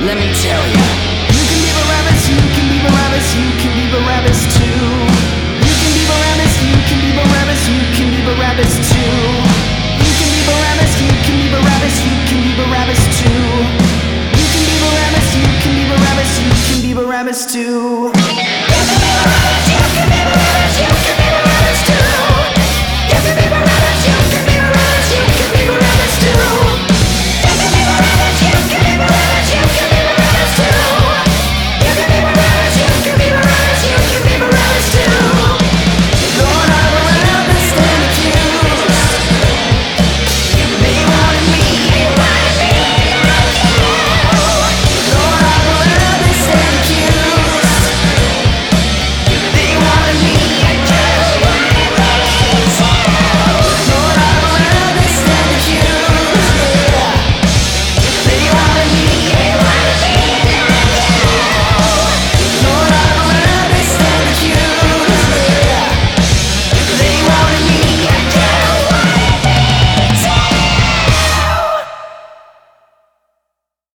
Let me tell ya. You can be Barabbas, you can be Barabbas, you can be Barabbas too. You can be Barabbas, you can be Barabbas, you can be Barabbas too. You can be Barabbas, you can be Barabbas, you can be Barabbas too. You can be Barabbas, you can be Barabbas, you can be Barabbas too.